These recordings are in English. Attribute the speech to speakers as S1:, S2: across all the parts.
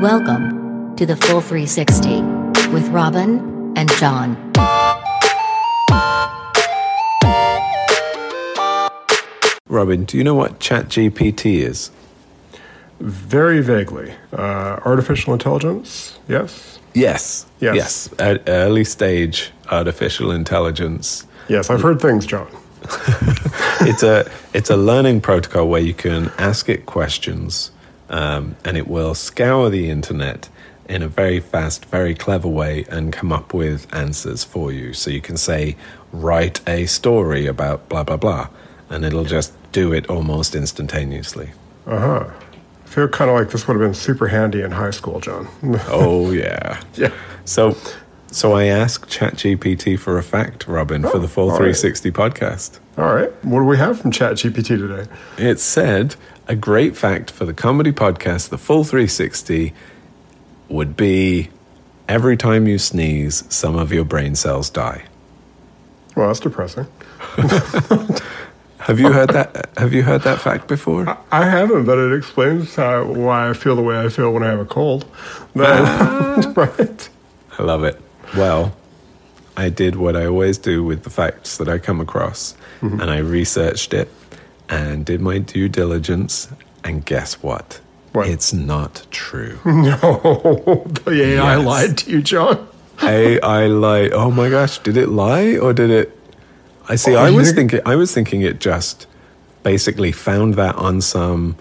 S1: Welcome to the Full 360 with Robin and John.
S2: Robin, do you know what ChatGPT is?
S3: Very vaguely. Uh, artificial intelligence, yes?
S2: Yes.
S3: Yes.
S2: Yes. At early stage artificial intelligence.
S3: Yes, I've heard things, John.
S2: it's a it's a learning protocol where you can ask it questions, um, and it will scour the internet in a very fast, very clever way and come up with answers for you. So you can say, write a story about blah blah blah, and it'll just do it almost instantaneously.
S3: Uh huh. I feel kind of like this would have been super handy in high school, John.
S2: Oh yeah.
S3: yeah.
S2: So so I asked ChatGPT for a fact, Robin, for the Full oh,
S3: all right.
S2: 360 podcast.
S3: All right. What do we have from ChatGPT today?
S2: It said a great fact for the comedy podcast, the Full 360, would be every time you sneeze, some of your brain cells die.
S3: Well, that's depressing.
S2: Have you heard that? Have you heard that fact before?
S3: I haven't, but it explains how, why I feel the way I feel when I have a cold. But- right.
S2: I love it. Well, I did what I always do with the facts that I come across, mm-hmm. and I researched it and did my due diligence. And guess what?
S3: What?
S2: It's not true.
S3: No, the AI
S2: Yes.
S3: lied to you, John.
S2: AI lied. Oh my gosh, did it lie or did it? I see.
S3: Oh,
S2: I was thinking. I was thinking it just basically found that on some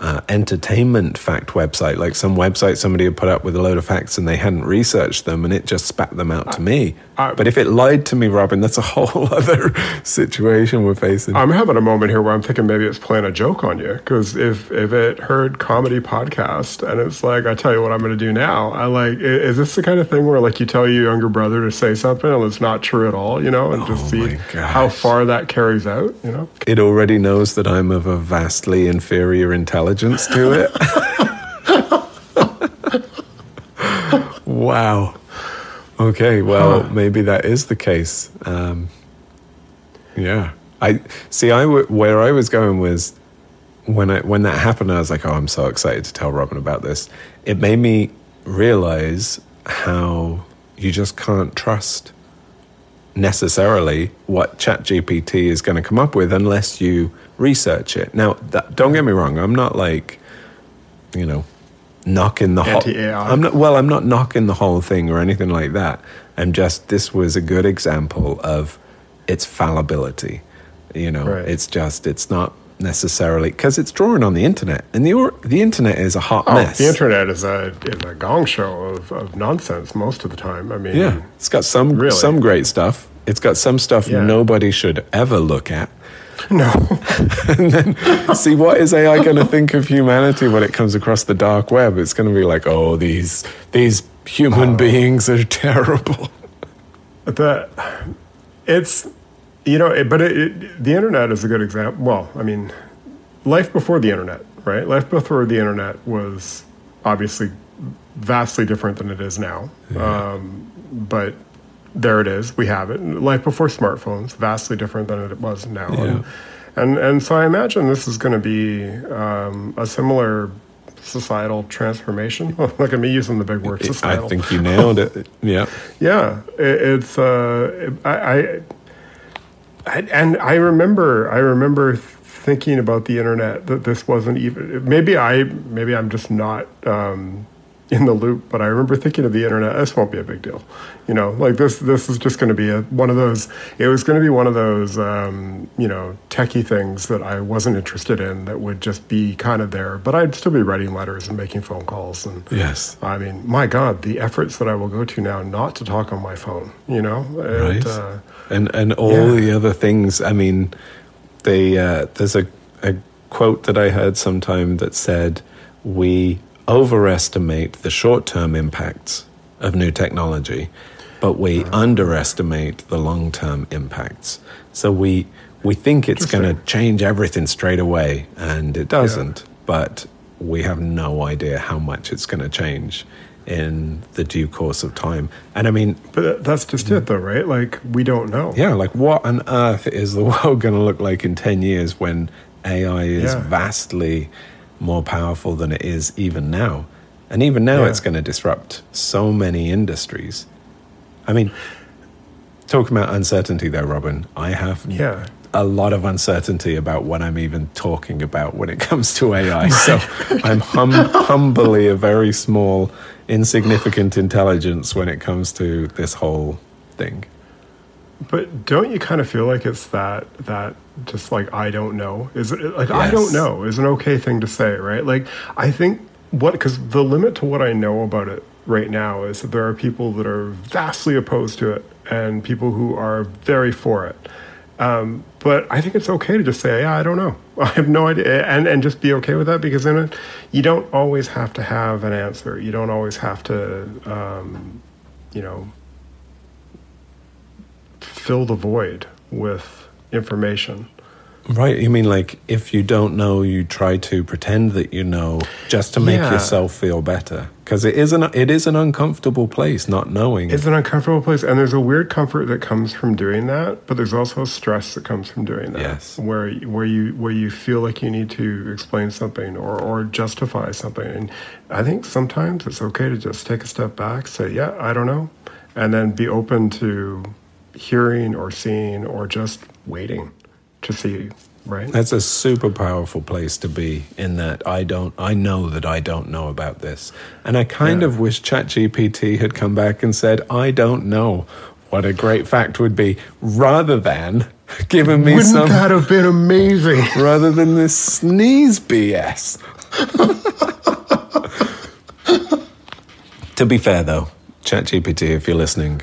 S2: uh, entertainment fact website, like some website somebody had put up with a load of facts and they hadn't researched them, and it just spat them out to me.
S3: I-
S2: but if it lied to me, Robin, that's a whole other situation we're facing.
S3: I'm having a moment here where I'm thinking maybe it's playing a joke on you. Because if, if it heard comedy podcast and it's like, I tell you what I'm going to do now, I like, is this the kind of thing where like you tell your younger brother to say something and it's not true at all, you know, and just
S2: Oh
S3: see
S2: my
S3: how far that carries out, you know?
S2: it already knows that I'm of a vastly inferior intelligence to it. wow. Okay, well, maybe that is the case. Um, yeah, I see. I w- where I was going was when I when that happened. I was like, "Oh, I'm so excited to tell Robin about this." It made me realize how you just can't trust necessarily what ChatGPT is going to come up with unless you research it. Now, that, don't get me wrong. I'm not like, you know, knocking the whole. I'm not. Well, I'm not knocking the whole thing or anything like that. I'm just. This was a good example of its fallibility. You know,
S3: Right.
S2: it's just. It's not necessarily because it's drawing on the internet, and the or- the internet is a hot
S3: Oh,
S2: mess.
S3: the internet is a, is a gong show of, of nonsense most of the time. I mean,
S2: Yeah, it's got some
S3: Really?
S2: some great stuff. It's got some stuff
S3: Yeah.
S2: nobody should ever look at.
S3: No.
S2: and then see what is AI going to think of humanity when it comes across the dark web? It's going to be like, oh, these these human beings are terrible.
S3: the it's you know it, but it, it, the internet is a good example well i mean life before the internet right life before the internet was obviously vastly different than it is now um, but there it is. We have it. Life before smartphones vastly different than it was now. And, and and so i imagine this is going to be um, a similar societal transformation. Look at me using the big word societal.
S2: I think you nailed it. Yeah,
S3: yeah, it, it's uh, I, I, I and I remember I remember thinking about the internet that this wasn't even maybe I maybe I'm just not um, in the loop, but I remember thinking of the internet. This won't be a big deal, you know. Like this this is just going to be a, one of those. It was going to be one of those um, you know techie things that I wasn't interested in that would just be kind of there, but I'd still be writing letters and making phone calls and
S2: yes,
S3: I mean, my God, the efforts that I will go to now not to talk on my phone, you know?
S2: right.
S3: And, uh,
S2: and and all
S3: yeah.
S2: the other things. I mean, they uh, there's a a quote that I heard sometime that said we overestimate the short term impacts of new technology, but we underestimate the long term impacts. So we we think it's going to change everything straight away, and it doesn't. But we have no idea how much it's going to change in the due course of time. And I mean,
S3: but that's just it, though, right? Like, we don't know.
S2: yeah, like what on earth is the world going to look like in 10 years when AI is
S3: Yeah.
S2: vastly more powerful than it is even now? And even now,
S3: Yeah.
S2: it's going to disrupt so many industries. I mean, talking about uncertainty, though, Robin, I have
S3: Yeah.
S2: a lot of uncertainty about what I'm even talking about when it comes to AI. So I'm hum- humbly a very small, insignificant intelligence when it comes to this whole thing.
S3: But don't you kind of feel like it's that that just like I don't know? Is it like I don't know is an okay thing to say, right? Like I think what because the limit to what I know about it right now is that there are people that are vastly opposed to it and people who are very for it. Um, but I think it's okay to just say, yeah, I don't know. I have no idea, and and just be okay with that because then it, you don't always have to have an answer. You don't always have to, um, you know, fill the void with information.
S2: Right. You mean like if you don't know, you try to pretend that you know just to make
S3: Yeah.
S2: yourself feel better. Because it is an it is an uncomfortable place not knowing.
S3: It's an uncomfortable place, and there's a weird comfort that comes from doing that, but there's also a stress that comes from doing that.
S2: Yes.
S3: where where you where you feel like you need to explain something or or justify something, and I think sometimes it's okay to just take a step back, say, "Yeah, I don't know," and then be open to hearing or seeing or just waiting to see. Right.
S2: That's a super powerful place to be in that I don't I know that I don't know about this. And I kind
S3: Yeah.
S2: of wish ChatGPT had come back and said, I don't know what a great fact would be, rather than giving me
S3: Wouldn't
S2: some
S3: that have been amazing?
S2: rather than this sneeze BS. to be fair though, ChatGPT, if you're listening,